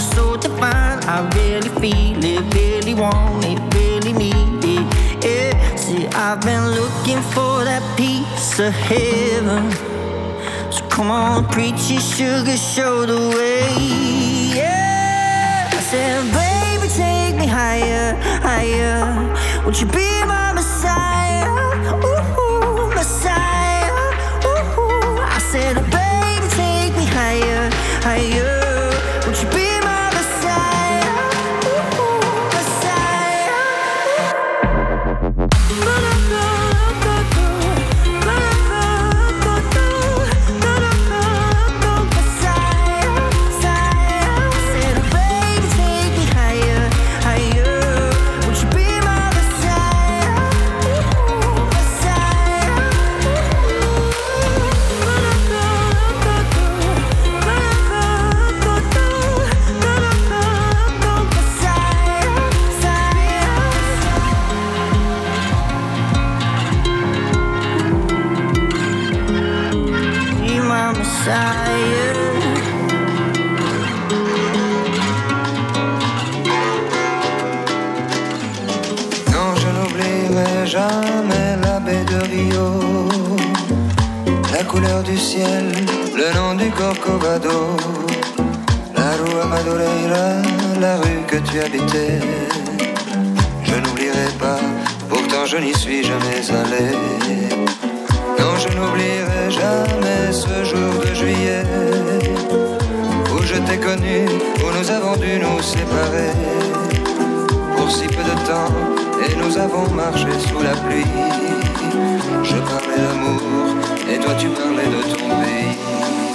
is so divine. I really feel it, really want it, really need it. Yeah. See, I've been looking for that piece of heaven. So come on, preach it, sugar, show the way. Yeah. I said, baby, take me higher, higher. Would you be my messiah? Ooh, messiah. Ooh. I said, baby, take me higher, higher. Du ciel, le nom du Corcovado, la rue Madureira, la rue que tu habitais. Je n'oublierai pas, pourtant je n'y suis jamais allé. Non, je n'oublierai jamais ce jour de juillet où je t'ai connu, où nous avons dû nous séparer pour si peu de temps et nous avons marché sous la pluie. Je parlais d'amour et toi tu parlais de ton pays.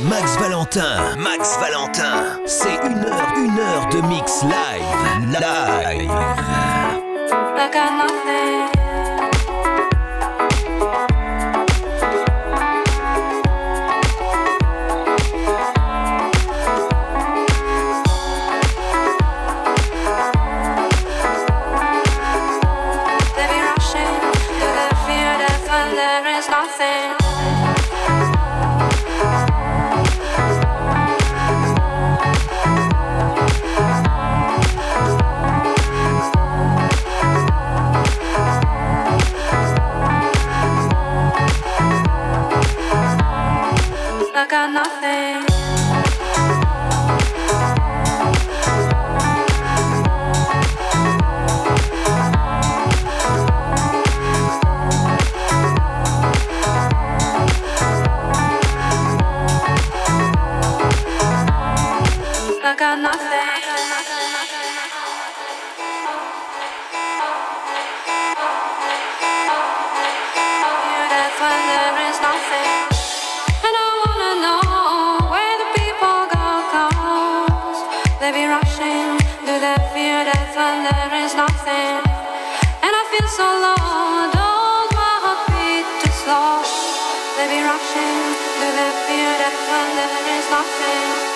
Max Valentin. Max Valentin. C'est une heure, une heure de mix live. Live. nothing. Do they feel that when there is nothing?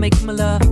make my love.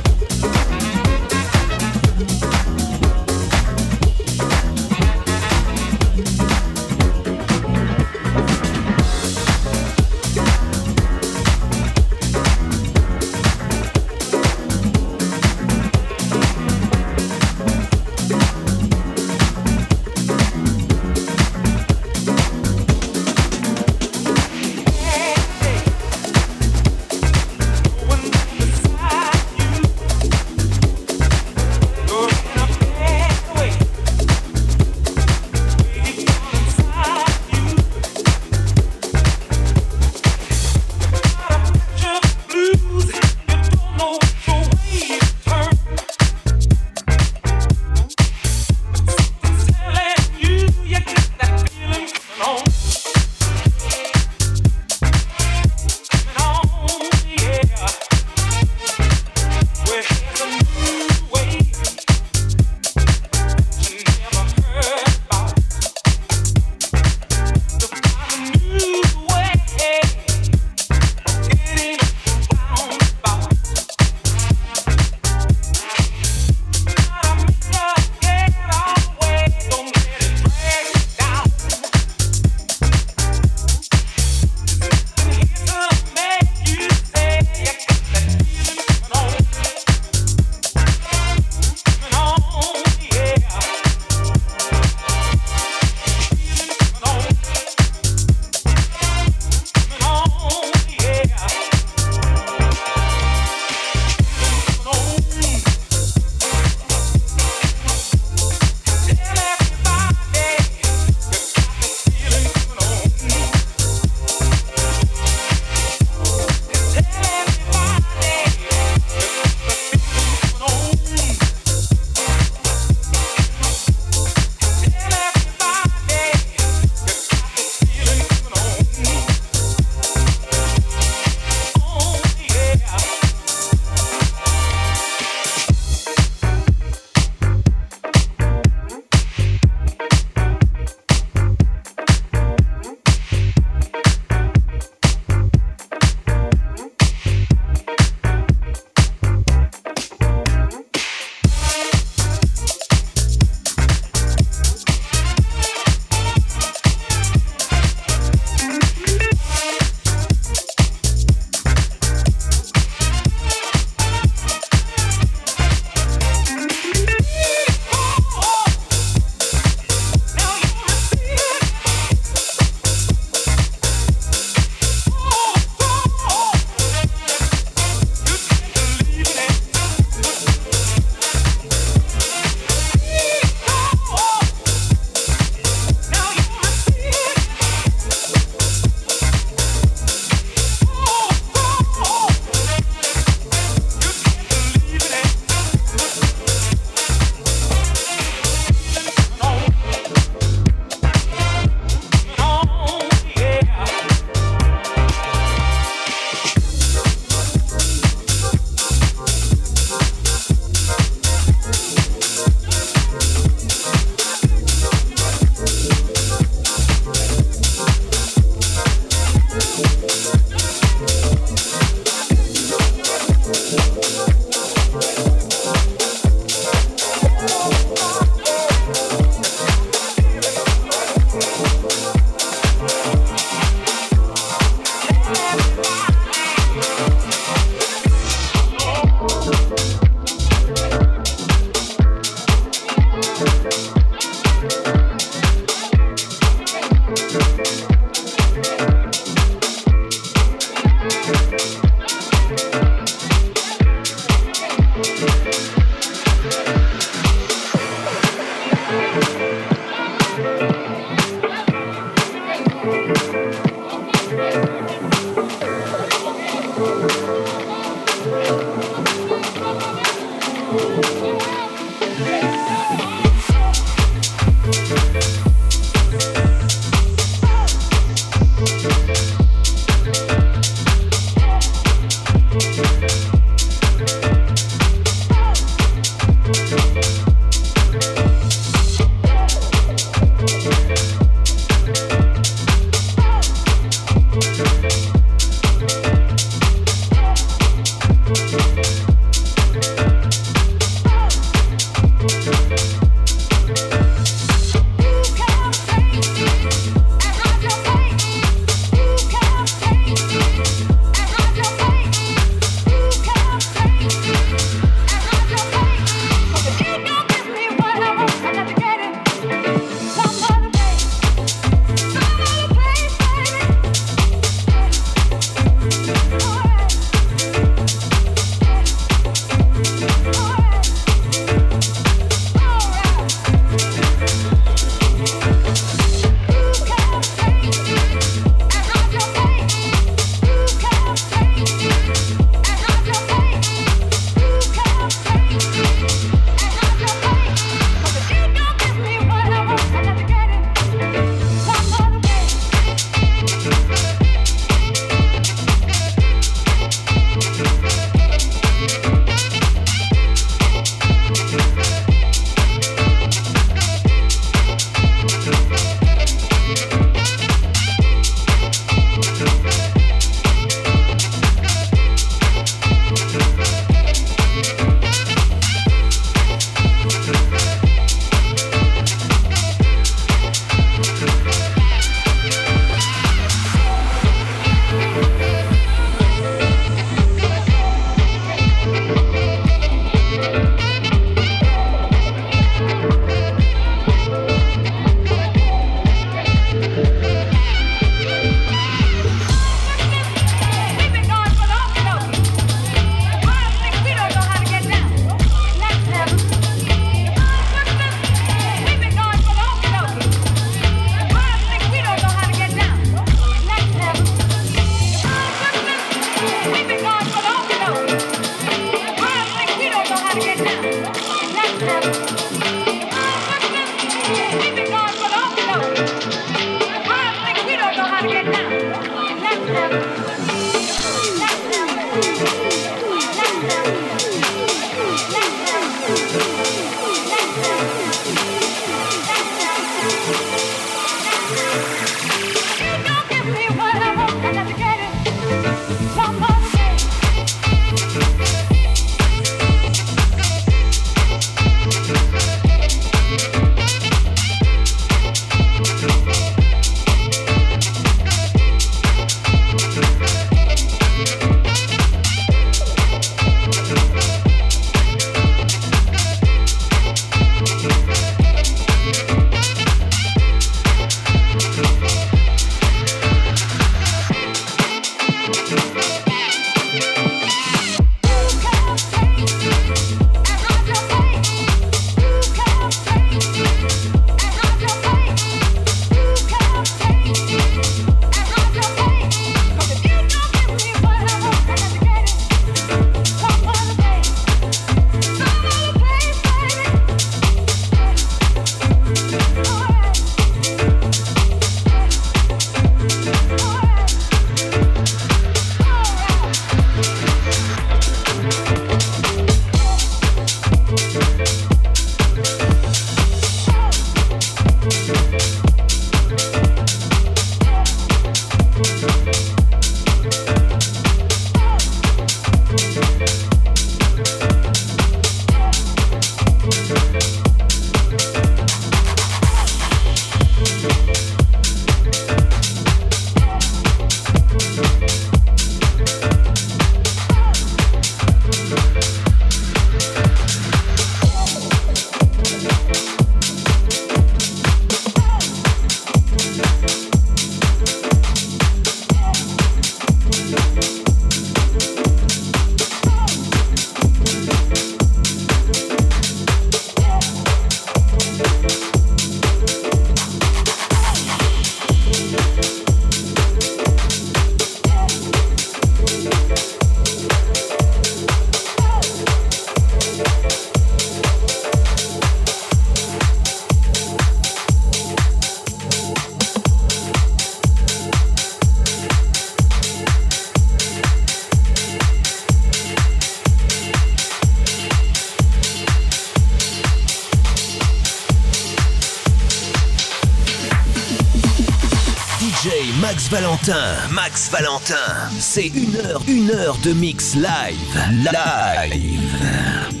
Max Valentin. C'est une heure, une heure de mix live. Live.